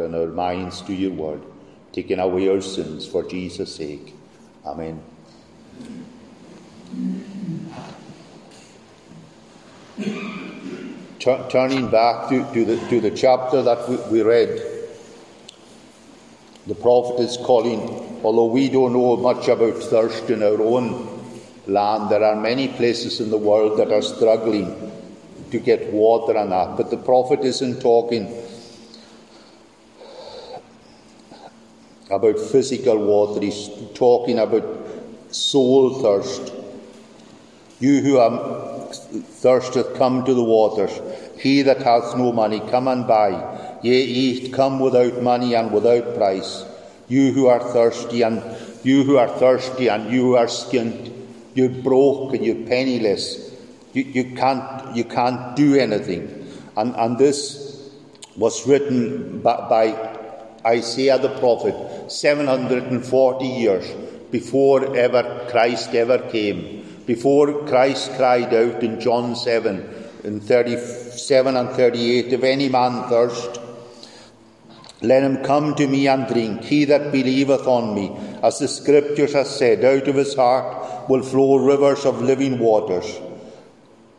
And our minds to your word, taking away our sins for Jesus' sake. Amen. turning back to, to, the, to the chapter that we, we read, the prophet is calling, although we don't know much about thirst in our own land, there are many places in the world that are struggling to get water and that. But the prophet isn't talking about physical water, he's talking about soul thirst. You who are thirsteth, come to the waters. He that hath no money, come and buy. Yea, eat, come without money and without price. You who are thirsty, and you who are thirsty, and you who are skint, you're broke and you're penniless. You, you, can't, you can't do anything. And, and this was written by, by Isaiah the prophet 740 years before ever Christ ever came before Christ cried out in John 7 in 37 and 38 If any man thirst, let him come to me and drink. He that believeth on me, as the Scriptures have said, out of his heart will flow rivers of living waters.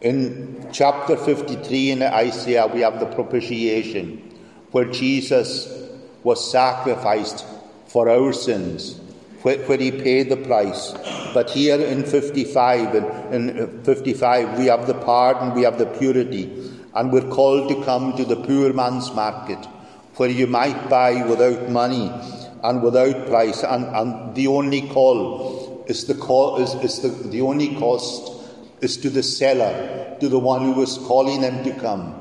In chapter 53 in Isaiah, we have the propitiation, where Jesus was sacrificed for our sins where, he paid the price. But here in 55, in, in uh, 55, we have the pardon, we have the purity, and we're called to come to the poor man's market, where you might buy without money and without price, and, and the only call is the call is, is the, the only cost is to the seller, to the one who was calling them to come.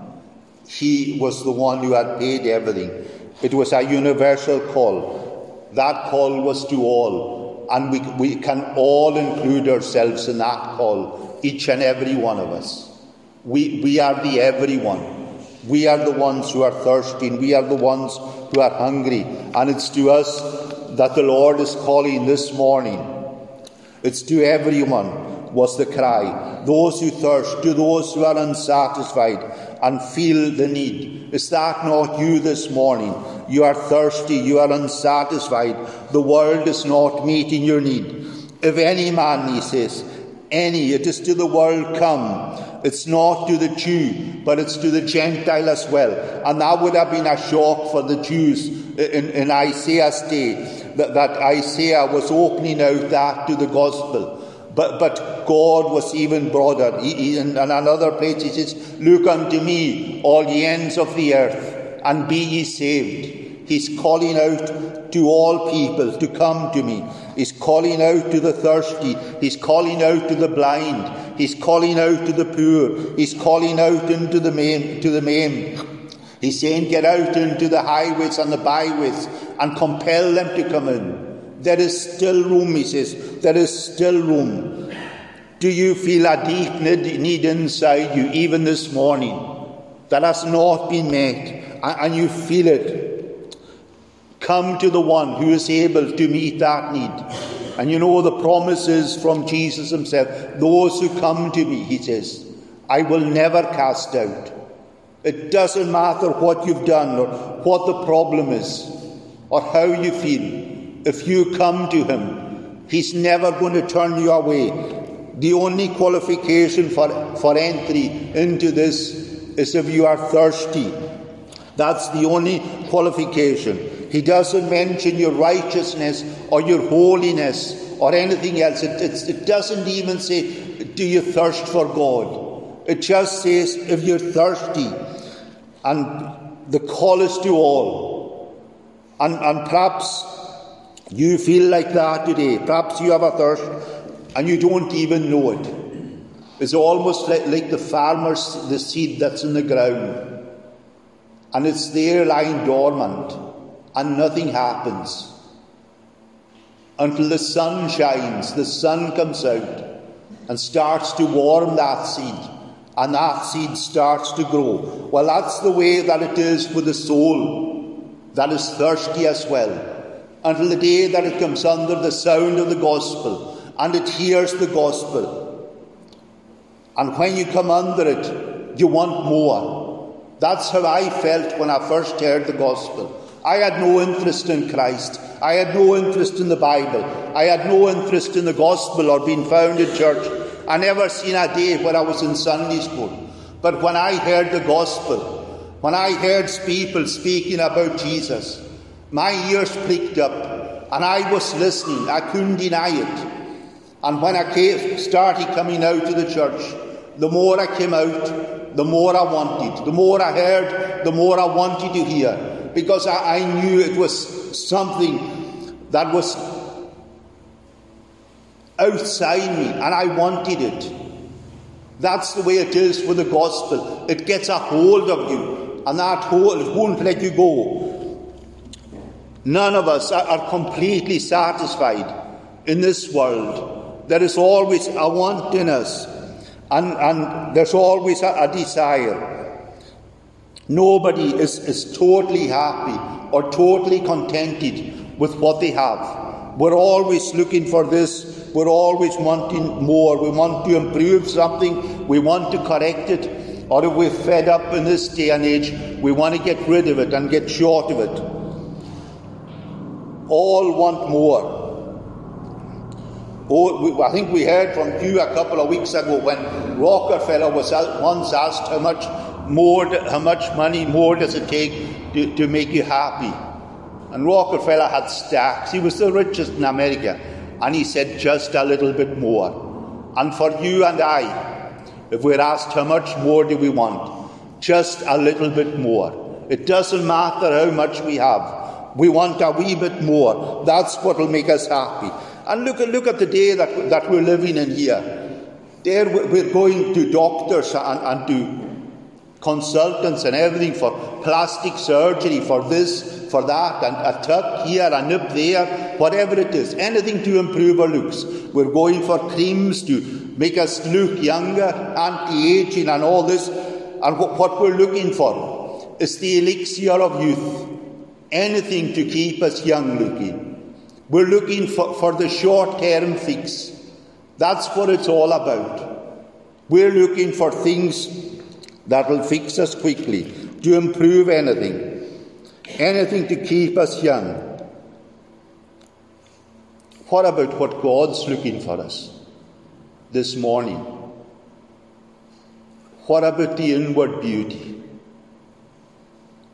He was the one who had paid everything. It was a universal call. That call was to all, and we, we can all include ourselves in that call, each and every one of us. We, we are the everyone. We are the ones who are thirsting. We are the ones who are hungry. And it's to us that the Lord is calling this morning. It's to everyone, was the cry. Those who thirst, to those who are unsatisfied, and feel the need. Is that not you this morning? You are thirsty, you are unsatisfied. The world is not meeting your need. If any man, he says, any, it is to the world come. It's not to the Jew, but it's to the Gentile as well. And that would have been a shock for the Jews in, in Isaiah's day, that, that Isaiah was opening out that to the gospel. But, but God was even broader. He, he, in another place, he says, Look unto me, all ye ends of the earth, and be ye saved. He's calling out to all people to come to me. He's calling out to the thirsty. He's calling out to the blind. He's calling out to the poor. He's calling out into the maim, to the maimed. He's saying, Get out into the highways and the byways and compel them to come in. There is still room, he says. There is still room. Do you feel a deep need inside you, even this morning, that has not been met, and you feel it? Come to the one who is able to meet that need. And you know the promises from Jesus himself those who come to me, he says, I will never cast out. It doesn't matter what you've done or what the problem is or how you feel. If you come to Him, He's never going to turn you away. The only qualification for, for entry into this is if you are thirsty. That's the only qualification. He doesn't mention your righteousness or your holiness or anything else. It, it, it doesn't even say, Do you thirst for God? It just says, If you're thirsty. And the call is to all. And, and perhaps you feel like that today. Perhaps you have a thirst and you don't even know it. It's almost like, like the farmer's the seed that's in the ground. And it's there lying dormant and nothing happens. Until the sun shines, the sun comes out and starts to warm that seed. And that seed starts to grow. Well, that's the way that it is for the soul that is thirsty as well until the day that it comes under the sound of the gospel and it hears the gospel. And when you come under it, you want more. That's how I felt when I first heard the gospel. I had no interest in Christ. I had no interest in the Bible. I had no interest in the gospel or being found in church. I never seen a day when I was in Sunday school. But when I heard the gospel, when I heard people speaking about Jesus, my ears pricked up and I was listening. I couldn't deny it. And when I came, started coming out to the church, the more I came out, the more I wanted. The more I heard, the more I wanted to hear. Because I, I knew it was something that was outside me and I wanted it. That's the way it is with the gospel. It gets a hold of you, and that hold won't let you go. None of us are completely satisfied in this world. There is always a want in us, and, and there's always a, a desire. Nobody is, is totally happy or totally contented with what they have. We're always looking for this we're always wanting more. We want to improve something. We want to correct it. Or if we're fed up in this day and age, we want to get rid of it and get short of it. All want more. Oh, I think we heard from you a couple of weeks ago when Rockefeller was once asked how much more, how much money more does it take to, to make you happy? And Rockefeller had stacks. He was the richest in America. And he said, just a little bit more. And for you and I, if we're asked how much more do we want, just a little bit more. It doesn't matter how much we have. We want a wee bit more. That's what will make us happy. And look, look at the day that, that we're living in here. There we're going to doctors and, and to consultants and everything for plastic surgery, for this, for that, and a tuck here, a nip there, whatever it is, anything to improve our looks. We're going for creams to make us look younger, anti aging, and all this. And what we're looking for is the elixir of youth, anything to keep us young looking. We're looking for, for the short term fix. That's what it's all about. We're looking for things that will fix us quickly, to improve anything, anything to keep us young. What about what God's looking for us this morning? What about the inward beauty?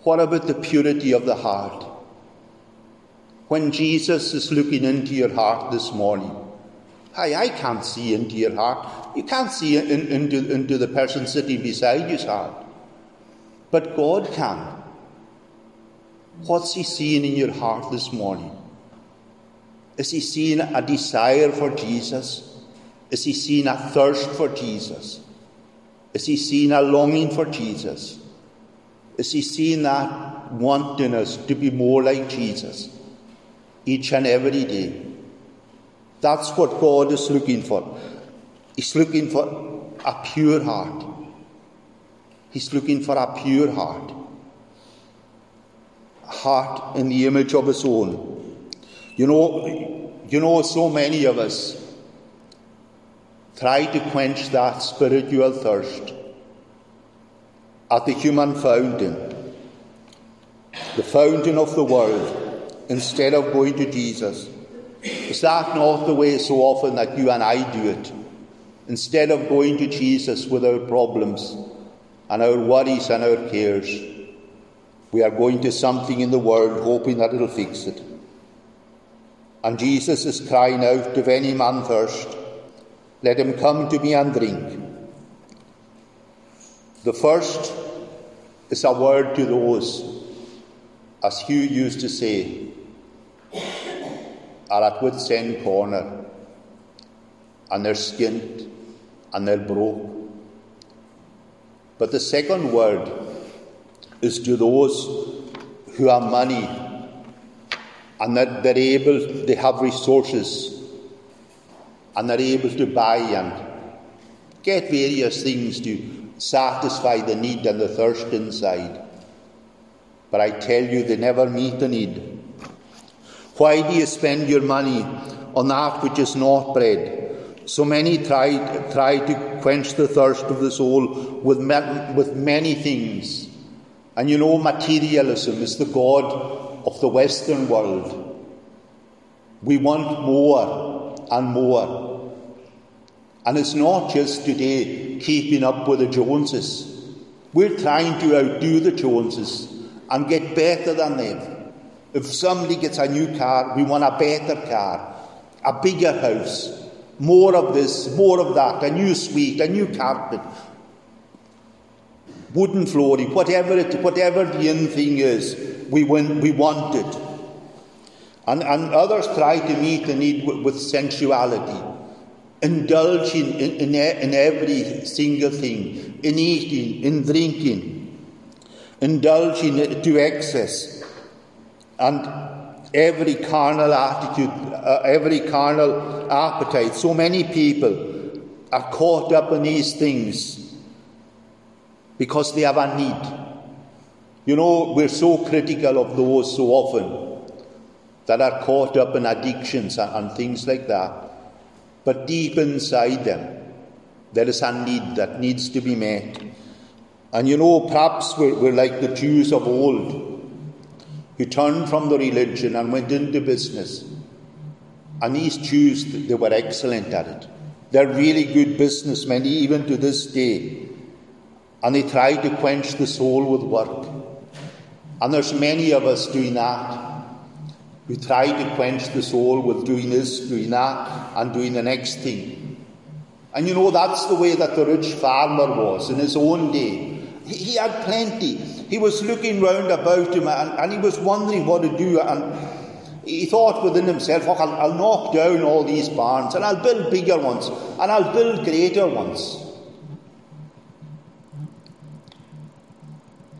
What about the purity of the heart? When Jesus is looking into your heart this morning, Hi, I can't see into your heart. You can't see in, into, into the person sitting beside you's heart. But God can. What's He seeing in your heart this morning? Is He seeing a desire for Jesus? Is He seeing a thirst for Jesus? Is He seeing a longing for Jesus? Is He seeing that wanting us to be more like Jesus each and every day? That's what God is looking for. He's looking for a pure heart. He's looking for a pure heart. A heart in the image of his own. You know, you know, so many of us try to quench that spiritual thirst at the human fountain, the fountain of the world, instead of going to Jesus. Is that not the way so often that you and I do it? Instead of going to Jesus with our problems and our worries and our cares, we are going to something in the world hoping that it'll fix it. And Jesus is crying out, If any man thirst, let him come to me and drink. The first is a word to those, as Hugh used to say, are at wit's end corner and they're skint and they're broke. But the second word is to those who have money and that they're able, they have resources and they're able to buy and get various things to satisfy the need and the thirst inside. But I tell you, they never meet the need. Why do you spend your money on that which is not bread? So many try, try to quench the thirst of the soul with, with many things. And you know, materialism is the God of the Western world. We want more and more. And it's not just today keeping up with the Joneses. We're trying to outdo the Joneses and get better than them. If somebody gets a new car, we want a better car, a bigger house, more of this, more of that, a new suite, a new carpet, wooden flooring, whatever it, whatever the in thing is, we, win, we want it. And, and others try to meet the need with, with sensuality, indulging in, in, in every single thing, in eating, in drinking, indulging to excess, and every carnal attitude, uh, every carnal appetite. So many people are caught up in these things because they have a need. You know, we're so critical of those so often that are caught up in addictions and, and things like that. But deep inside them, there is a need that needs to be met. And you know, perhaps we're, we're like the Jews of old who turned from the religion and went into business. And these Jews, they were excellent at it. They're really good businessmen, even to this day. And they try to quench the soul with work. And there's many of us doing that. We try to quench the soul with doing this, doing that, and doing the next thing. And you know, that's the way that the rich farmer was in his own day. He, had plenty. He was looking round about him and, and, he was wondering what to do. And he thought within himself, oh, I'll, I'll knock down all these barns and I'll build bigger ones and I'll build greater ones.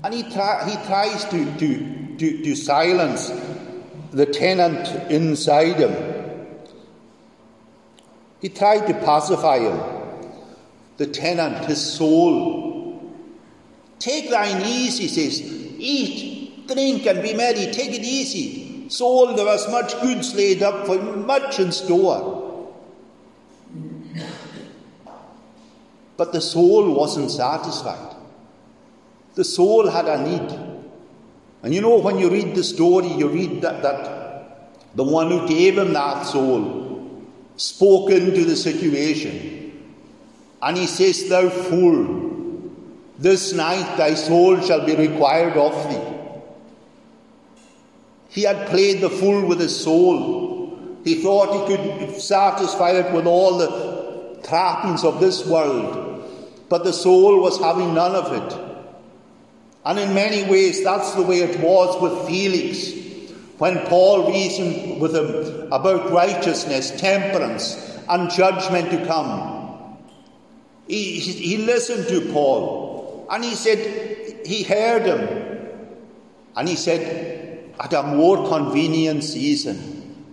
And he, tra- he tries to, to, to, to silence the tenant inside him. He tried to pacify him. The tenant, his soul. Take thine ease, he says. Eat, drink, and be merry. Take it easy. Soul, there was much goods laid up for much in store. But the soul wasn't satisfied. The soul had a need. And you know, when you read the story, you read that, that the one who gave him that soul spoke into the situation. And he says, Thou fool, this night thy soul shall be required of thee. He had played the fool with his soul. He thought he could satisfy it with all the trappings of this world. But the soul was having none of it. And in many ways, that's the way it was with Felix. When Paul reasoned with him about righteousness, temperance, and judgment to come, he, he listened to Paul and he said, he heard him. And he said, at a more convenient season,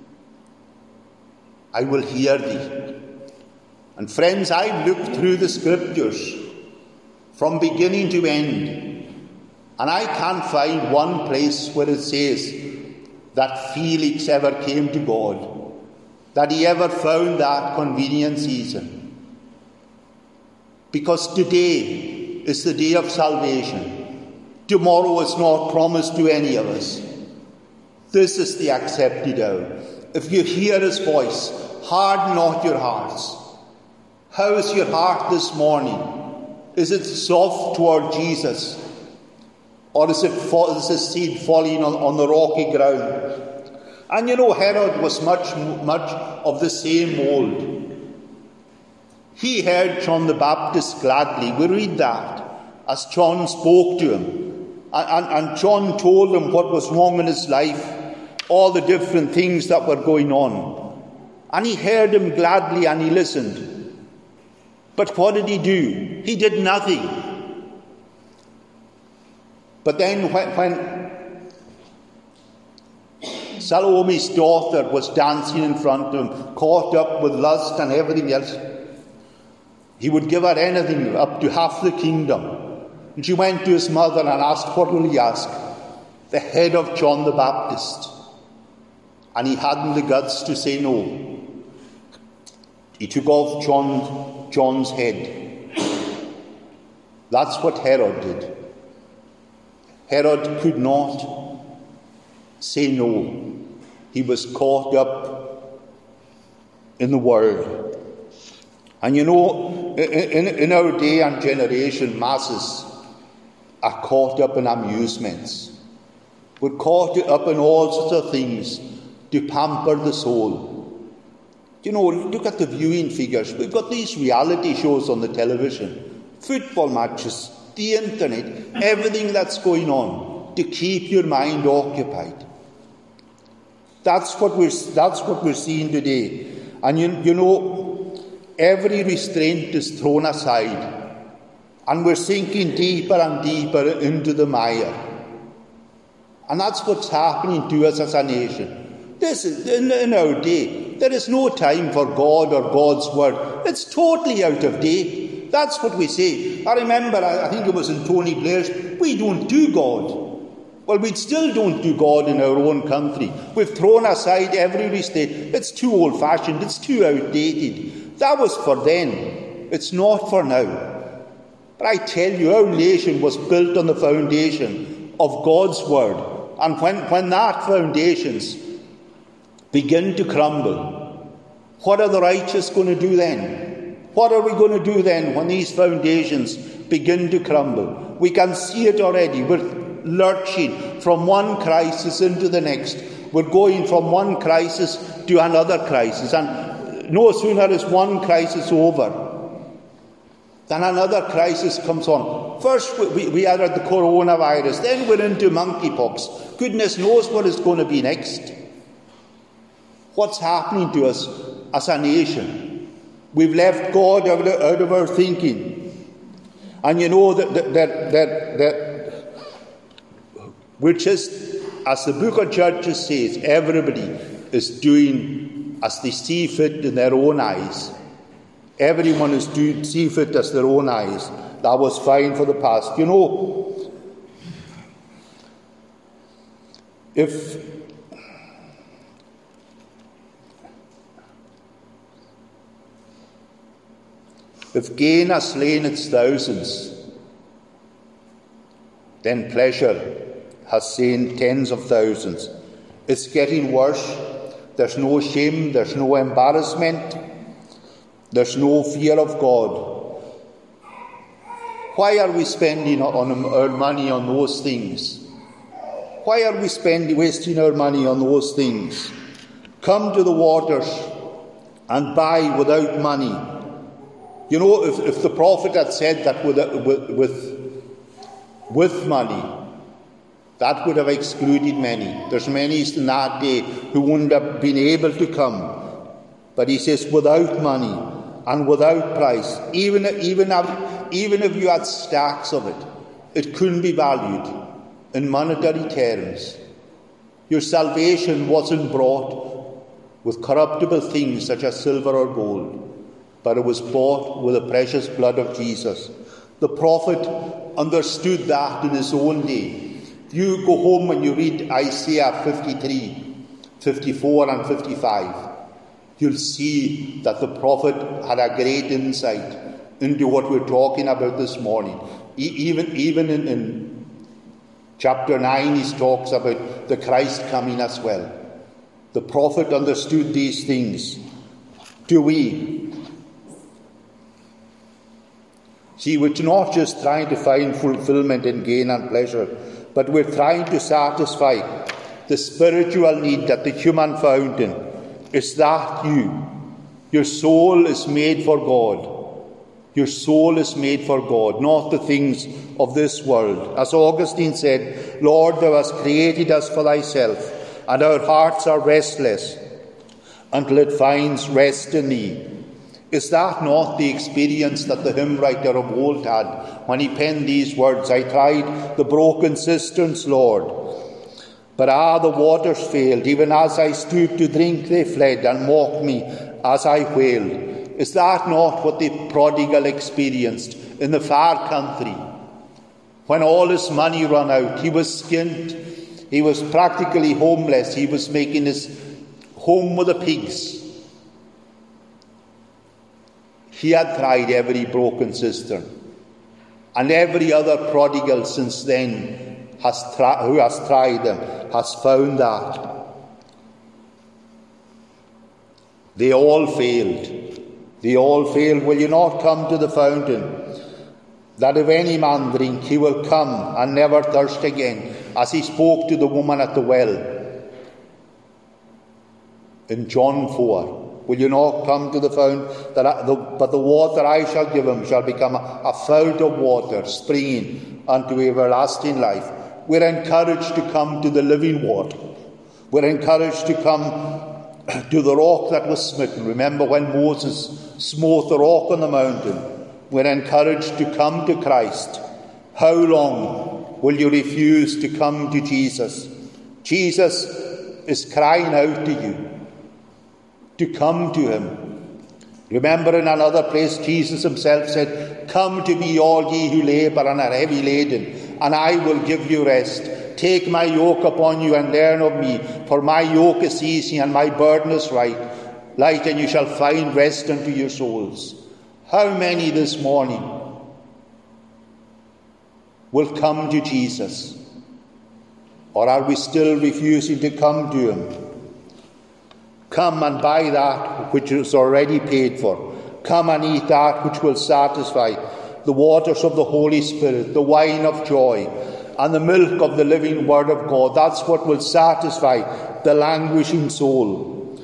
I will hear thee. And friends, I've looked through the scriptures from beginning to end. And I can't find one place where it says that Felix ever came to God, that he ever found that convenient season. Because today is the day of salvation. Tomorrow is not promised to any of us. This is the accepted hour. If you hear his voice, harden not your hearts. How is your heart this morning? Is it soft toward Jesus? Or is it, is it seed falling on, on the rocky ground? And you know, Herod was much, much of the same mould. He heard John the Baptist gladly. We read that as John spoke to him. And, and, and John told him what was wrong in his life, all the different things that were going on. And he heard him gladly and he listened. But what did he do? He did nothing. But then when, when Salome's daughter was dancing in front of him, caught up with lust and everything else, he would give her anything up to half the kingdom. And she went to his mother and asked, What will he ask? The head of John the Baptist. And he hadn't the guts to say no. He took off John, John's head. That's what Herod did. Herod could not say no. He was caught up in the world. And you know, in, in our day and generation, masses are caught up in amusements. We're caught up in all sorts of things to pamper the soul. You know, look at the viewing figures. We've got these reality shows on the television, football matches, the internet, everything that's going on to keep your mind occupied. That's what we're, that's what we're seeing today. And you, you know, every restraint is thrown aside. And we're sinking deeper and deeper into the mire. And that's what's happening to us as a nation. This is in, in our day. There is no time for God or God's word. It's totally out of date. That's what we say. I remember, I, think it was in Tony Blair's, we don't do God. Well, we still don't do God in our own country. We've thrown aside every restraint. It's too old fashioned, it's too outdated. That was for then, it's not for now. But I tell you, our nation was built on the foundation of God's Word. And when, when that foundations begin to crumble, what are the righteous going to do then? What are we going to do then when these foundations begin to crumble? We can see it already. We're lurching from one crisis into the next. We're going from one crisis to another crisis. And no sooner is one crisis over than another crisis comes on. First, we, we the coronavirus, then we're into monkeypox. Goodness knows what is going to be next. What's happening to us as a nation? We've left God out of, out of our thinking. And you know that, that, that, that, that we're just, as the book of Judges says, everybody is doing as they see fit in their own eyes. Everyone is doing see fit as their own eyes. That was fine for the past. You know, if if gain has slain its thousands, then pleasure has slain tens of thousands. It's getting worse. There's no shame, there's no embarrassment. There's no fear of God. Why are we spending on our money on those things? Why are we spending, wasting our money on those things? Come to the waters and buy without money. You know, if, if the prophet had said that with, with, with money, that would have excluded many. There's many in that day who wouldn't have been able to come. But he says, without money and without price, even, even, if, even if you had stacks of it, it couldn't be valued in monetary terms. Your salvation wasn't brought with corruptible things such as silver or gold, but it was bought with the precious blood of Jesus. The prophet understood that in his own day. You go home and you read Isaiah 53, 54, and 55, you'll see that the prophet had a great insight into what we're talking about this morning. Even even in, in chapter 9, he talks about the Christ coming as well. The prophet understood these things. Do we? See, we're not just trying to find fulfillment in gain and pleasure, but we're trying to satisfy the spiritual need that the human fountain is that you? Your soul is made for God. Your soul is made for God, not the things of this world. As Augustine said, Lord, thou hast created us for thyself, and our hearts are restless until it finds rest in thee. Is that not the experience that the hymn writer of old had when he penned these words? I tried the broken cisterns, Lord, but ah, the waters failed, even as I stooped to drink, they fled and mocked me as I wailed. Is that not what the prodigal experienced in the far country? When all his money ran out, he was skint, he was practically homeless, he was making his home with the pigs. He had tried every broken cistern, and every other prodigal since then has tri- who has tried them has found that. They all failed. They all failed. Will you not come to the fountain? That if any man drink, he will come and never thirst again, as he spoke to the woman at the well. In John 4, Will you not come to the fount? That I, the, but the water I shall give him shall become a, a fount of water, springing unto everlasting life. We're encouraged to come to the living water. We're encouraged to come to the rock that was smitten. Remember when Moses smote the rock on the mountain? We're encouraged to come to Christ. How long will you refuse to come to Jesus? Jesus is crying out to you to come to him. Remember in another place, Jesus himself said, Come to me, all ye who labour and are heavy laden, and I will give you rest. Take my yoke upon you and learn of me, for my yoke is easy and my burden is light. Light, and you shall find rest unto your souls. How many this morning will come to Jesus? Or are we still refusing to come to him? Come and buy that which is already paid for. Come and eat that which will satisfy. The waters of the Holy Spirit, the wine of joy, and the milk of the living Word of God. That's what will satisfy the languishing soul.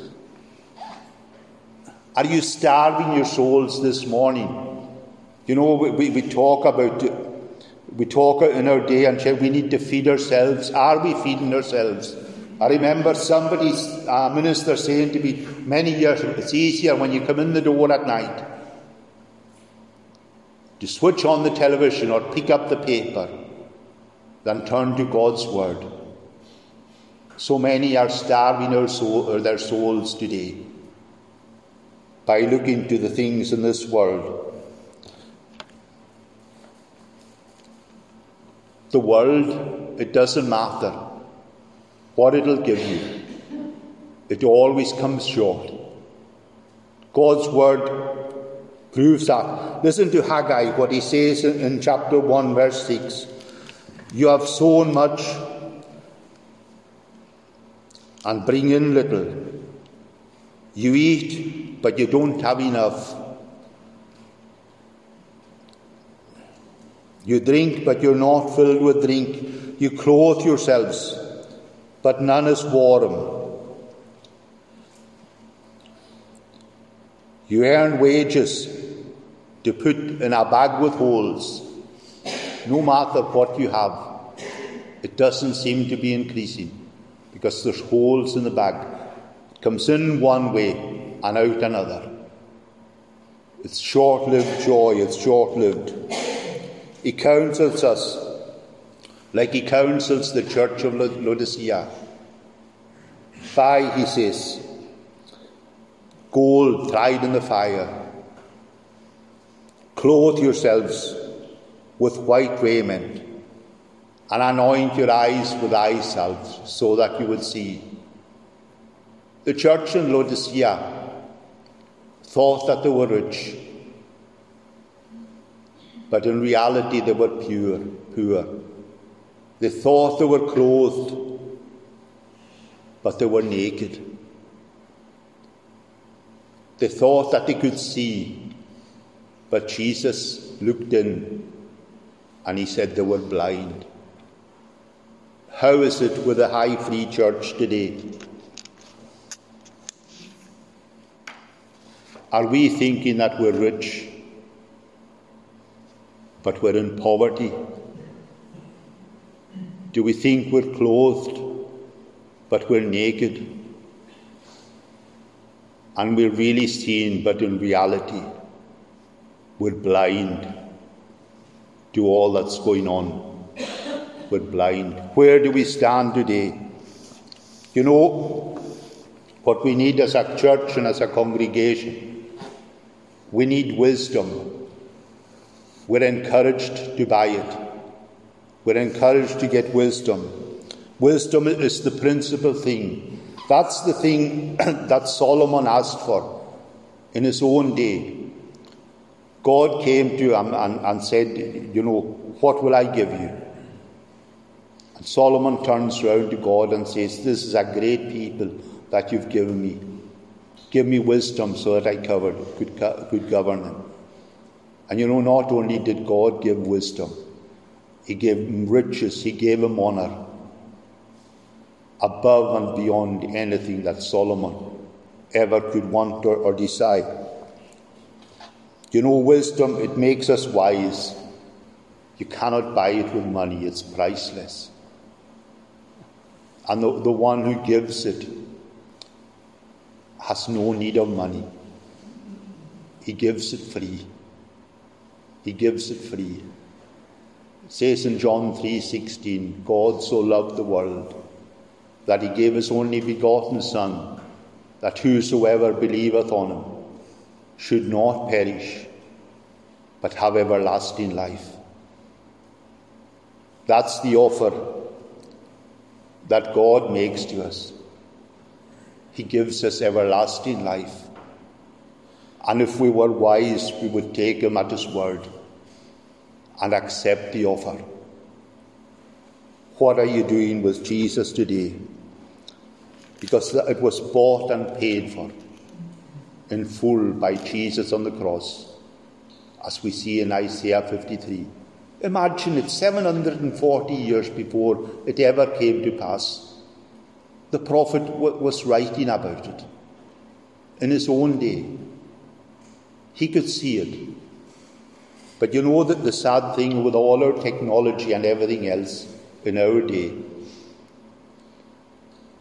Are you starving your souls this morning? You know, we, we, we talk about, we talk in our day and say we need to feed ourselves. Are we feeding ourselves? I remember somebody, a minister, saying to me many years ago, it's easier when you come in the door at night to switch on the television or pick up the paper than turn to God's Word. So many are starving their, soul, uh, their souls today by looking to the things in this world. The world, it doesn't matter what it'll give you. It always comes short. God's word proves that. Listen to Haggai, what he says in, chapter 1, verse 6. You have sown much and bring in little. You eat, but you don't have enough. You drink, but you're not filled with drink. You clothe yourselves, but none is warm. You earn wages to put in a bag with holes. No matter what you have, it doesn't seem to be increasing because there's holes in the bag. It comes in one way and out another. It's short lived joy, it's short lived. He counsels us like he counsels the church of Laodicea. Buy, he says, gold tried in the fire. Clothe yourselves with white raiment and anoint your eyes with eye salve so that you will see. The church in Laodicea thought that they were rich, but in reality they were pure, poor. They thought they were clothed, but they were naked. They thought that they could see, but Jesus looked in and he said they were blind. How is it with the High Free Church today? Are we thinking that we're rich, but we're in poverty? Do we think we're clothed, but we're naked? And we're really seen, but in reality, we're blind to all that's going on. We're blind. Where do we stand today? You know, what we need as a church and as a congregation, we need wisdom. We're encouraged to buy it. We're encouraged to get wisdom. Wisdom is the principal thing. That's the thing that Solomon asked for in his own day. God came to him and, and said, You know, what will I give you? And Solomon turns round to God and says, This is a great people that you've given me. Give me wisdom so that I could, could govern them. And you know, not only did God give wisdom, He gave him riches, He gave him honour above and beyond anything that Solomon ever could want or, desire. You know, wisdom, it makes us wise. You cannot buy it with money, it's priceless. And the, the one who gives it has no need of money. He gives it free. He gives it free. Says in John 3:16, God so loved the world that he gave his only begotten Son, that whosoever believeth on him should not perish, but have everlasting life. That's the offer that God makes to us. He gives us everlasting life. And if we were wise, we would take him at his word and accept the offer. What are you doing with Jesus today? Because it was bought and paid for in full by Jesus on the cross, as we see in Isaiah 53. Imagine it 740 years before it ever came to pass. The prophet was writing about it in his own day. He could see it. But you know that the sad thing with all our technology and everything else in our day,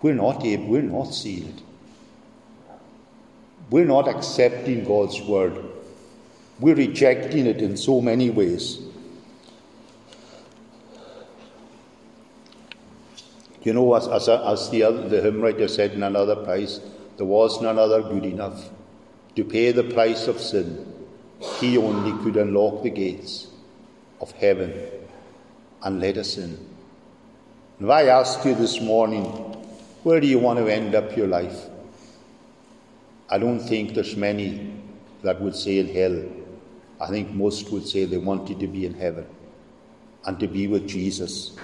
we're not able, we're not sealed. We're not accepting God's word. We're rejecting it in so many ways. You know, as, as, as the, other, the hymn writer said in another place, there was none other good enough to pay the price of sin. He only could unlock the gates of heaven and let us in. And if I ask you this morning, where do you want to end up your life? I don't think there's many that would say in hell. I think most would say they wanted to be in heaven and to be with Jesus.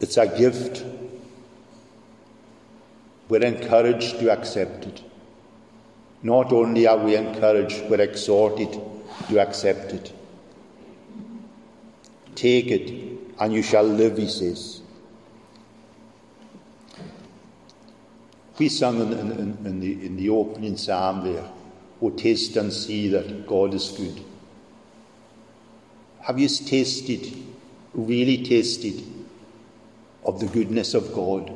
It's a gift. We're encouraged to accept it. Not only are we encouraged, we're exhorted to accept it. Take it, and you shall live, he says. We sung in, in, in, the, in the opening psalm there, Oh, taste and see that God is good. Have you tasted, really tasted, of the goodness of God?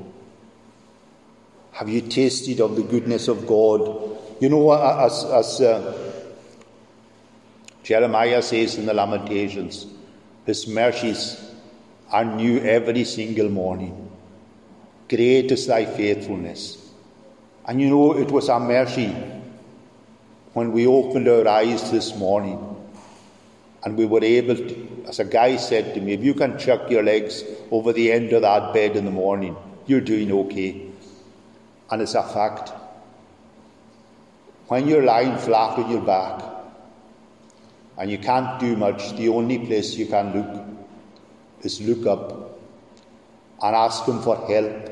Have you tasted of the goodness of God? You know, as, as uh, Jeremiah says in the Lamentations, His mercies are new every single morning. Great is thy faithfulness. And you know, it was a mercy when we opened our eyes this morning and we were able to, as a guy said to me, if you can chuck your legs over the end of that bed in the morning, you're doing okay. And it's a fact. When you're lying flat on your back and you can't do much, the only place you can look is look up and ask Him for help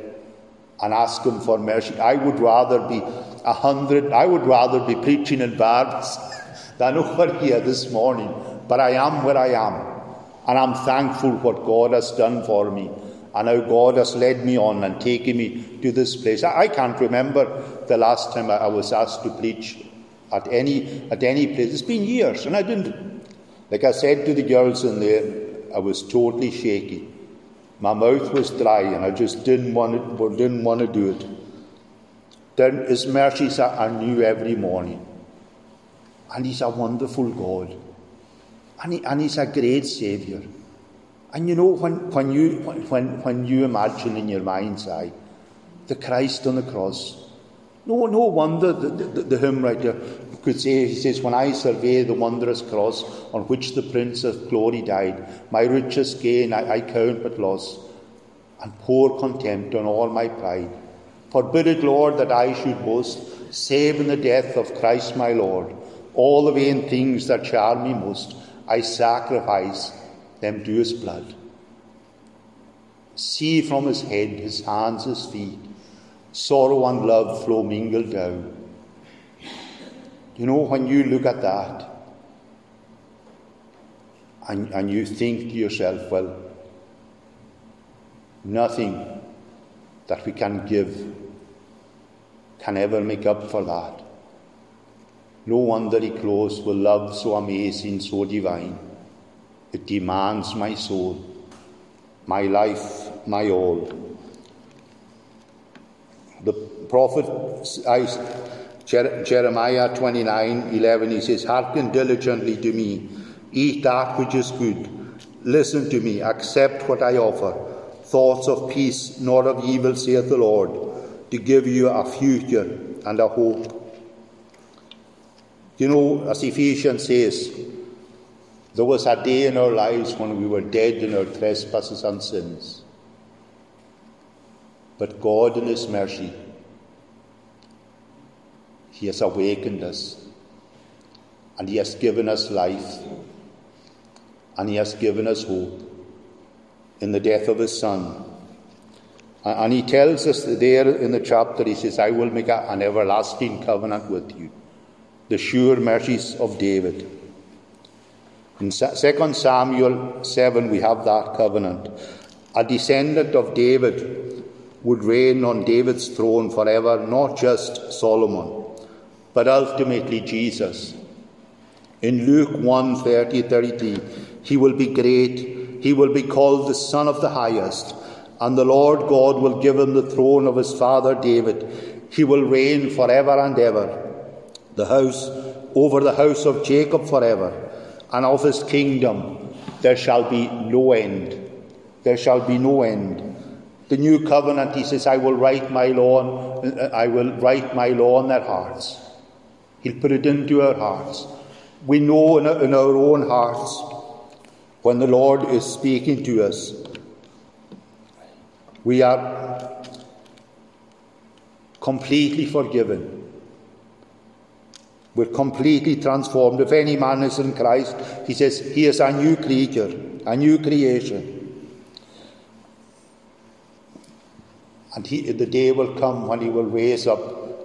and ask Him for mercy. I would rather be a hundred, I would rather be preaching in Barb's than over here this morning. But I am where I am. And I'm thankful what God has done for me and how God has led me on and taken me to this place. I, I can't remember the last time I, I was asked to preach at any at any place. It's been years, and I didn't. Like I said to the girls in there, I was totally shaky. My mouth was dry, and I just didn't want to, didn't want to do it. Then His mercies are, are new every morning, and He's a wonderful God, and, he, and He's a great Saviour. And you know, when, when, you, when, when you imagine in your mind's eye the Christ on the cross, no, no wonder the, the, the hymn writer could say, he says, When I survey the wondrous cross on which the Prince of Glory died, my richest gain I, I count but loss, and pour contempt on all my pride. Forbid it, Lord, that I should boast, save in the death of Christ my Lord. All the vain things that charm me most, I sacrifice them to his blood. See from his head, his hands, his feet, sorrow and love flow mingled down. You know, when you look at that and, and you think to yourself, well, nothing that we can give can ever make up for that. No wonder he clothes with love so amazing, so divine. It demands my soul, my life, my all. The prophet Jeremiah 29 11, he says, Hearken diligently to me, eat that which is good, listen to me, accept what I offer. Thoughts of peace, not of evil, saith the Lord, to give you a future and a hope. You know, as Ephesians says, there was a day in our lives when we were dead in our trespasses and sins. But God, in His mercy, He has awakened us and He has given us life and He has given us hope in the death of His Son. And He tells us there in the chapter, He says, I will make an everlasting covenant with you, the sure mercies of David. In 2 Samuel 7, we have that covenant. A descendant of David would reign on David's throne forever, not just Solomon, but ultimately Jesus. In Luke 1 30 33, he will be great, he will be called the Son of the Highest, and the Lord God will give him the throne of his father David. He will reign forever and ever. The house over the house of Jacob forever and of his kingdom there shall be no end. There shall be no end. The new covenant, he says, I will write my law, on, I will write my law in their hearts. He'll put it into our hearts. We know in our, in our own hearts when the Lord is speaking to us. We are completely forgiven. We're completely transformed. If any man is in Christ, he says he is a new creature, a new creation. And he, the day will come when he will raise up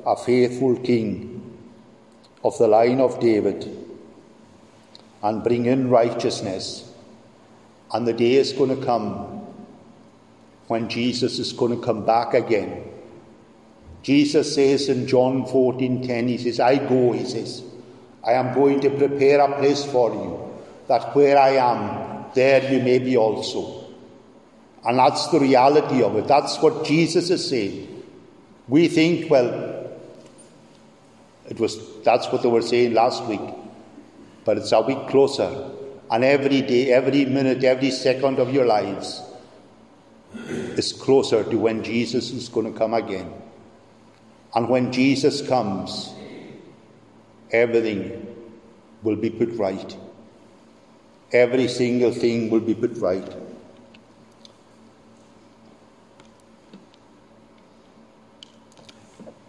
a faithful king of the line of David and bring in righteousness. And the day is going to come when Jesus is going to come back again Jesus says in John 14:10, he says, I go, he says, I am going to prepare a place for you, that where I am, there you may be also. And that's the reality of it. That's what Jesus is saying. We think, well, it was that's what they were saying last week. But it's a week closer. And every day, every minute, every second of your lives is closer to when Jesus is going to come again. And when Jesus comes, everything will be put right. Every single thing will be put right.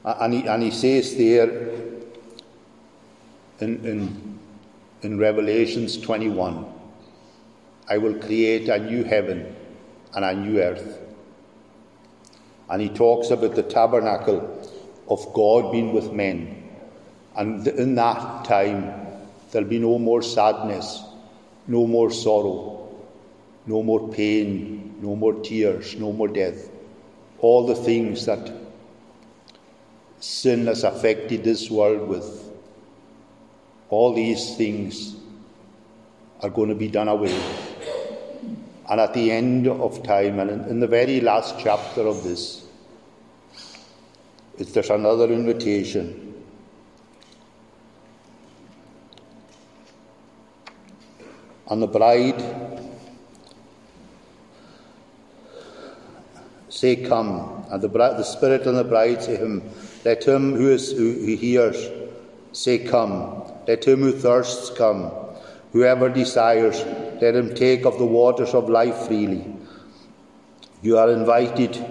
And he, and he says there in, in, in Revelations 21 I will create a new heaven and a new earth. And he talks about the tabernacle of God being with men. And in that time, there'll be no more sadness, no more sorrow, no more pain, no more tears, no more death. All the things that sin has affected this world with, all these things are going to be done away. And at the end of time, and in, the very last chapter of this, is there's another invitation. And the bride say, Come. And the, bride, the Spirit and the bride say him, Let him who, is, who, who hears say, Come. Let him who thirsts come. Whoever desires, let him take of the waters of life freely. You are invited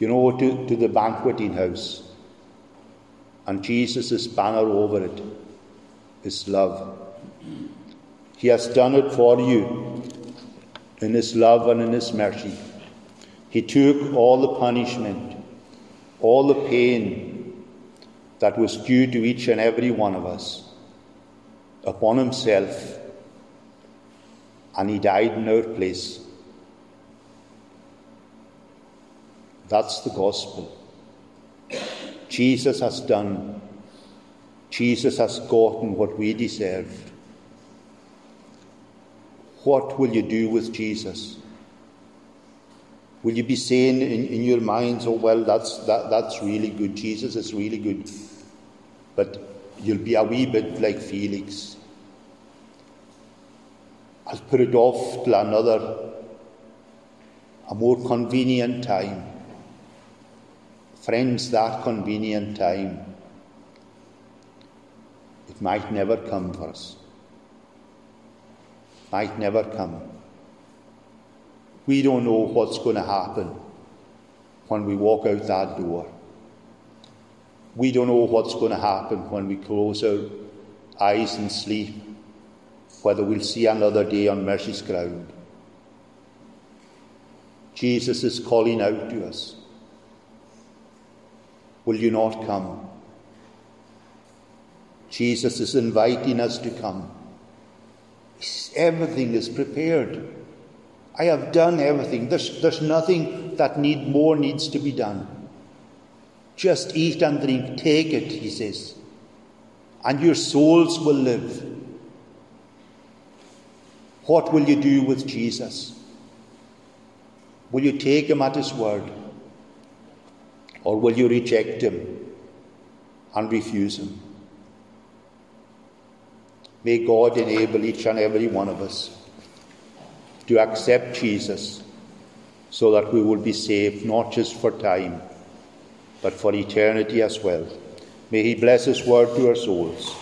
you know, to, to the banqueting house. And Jesus' banner over it is love. He has done it for you in His love and in His mercy. He took all the punishment, all the pain that was due to each and every one of us upon himself, and he died in our place. That's the gospel. Jesus has done, Jesus has gotten what we deserved. What will you do with Jesus? Will you be saying in, in your minds, oh, well, that's, that, that's really good. Jesus is really good. But you'll be a wee bit like Felix. I'll put it off till another, a more convenient time. Friends, that convenient time, it might never come for us. Might never come. We don't know what's going to happen when we walk out that door. We don't know what's going to happen when we close our eyes and sleep, whether we'll see another day on mercy's ground. Jesus is calling out to us. Will you not come? Jesus is inviting us to come. Everything is prepared. I have done everything. There's, there's nothing that need more needs to be done. Just eat and drink, take it, he says, and your souls will live. What will you do with Jesus? Will you take him at his word? Or will you reject him and refuse him? May God enable each and every one of us to accept Jesus so that we will be saved not just for time, but for eternity as well. May He bless His word to our souls.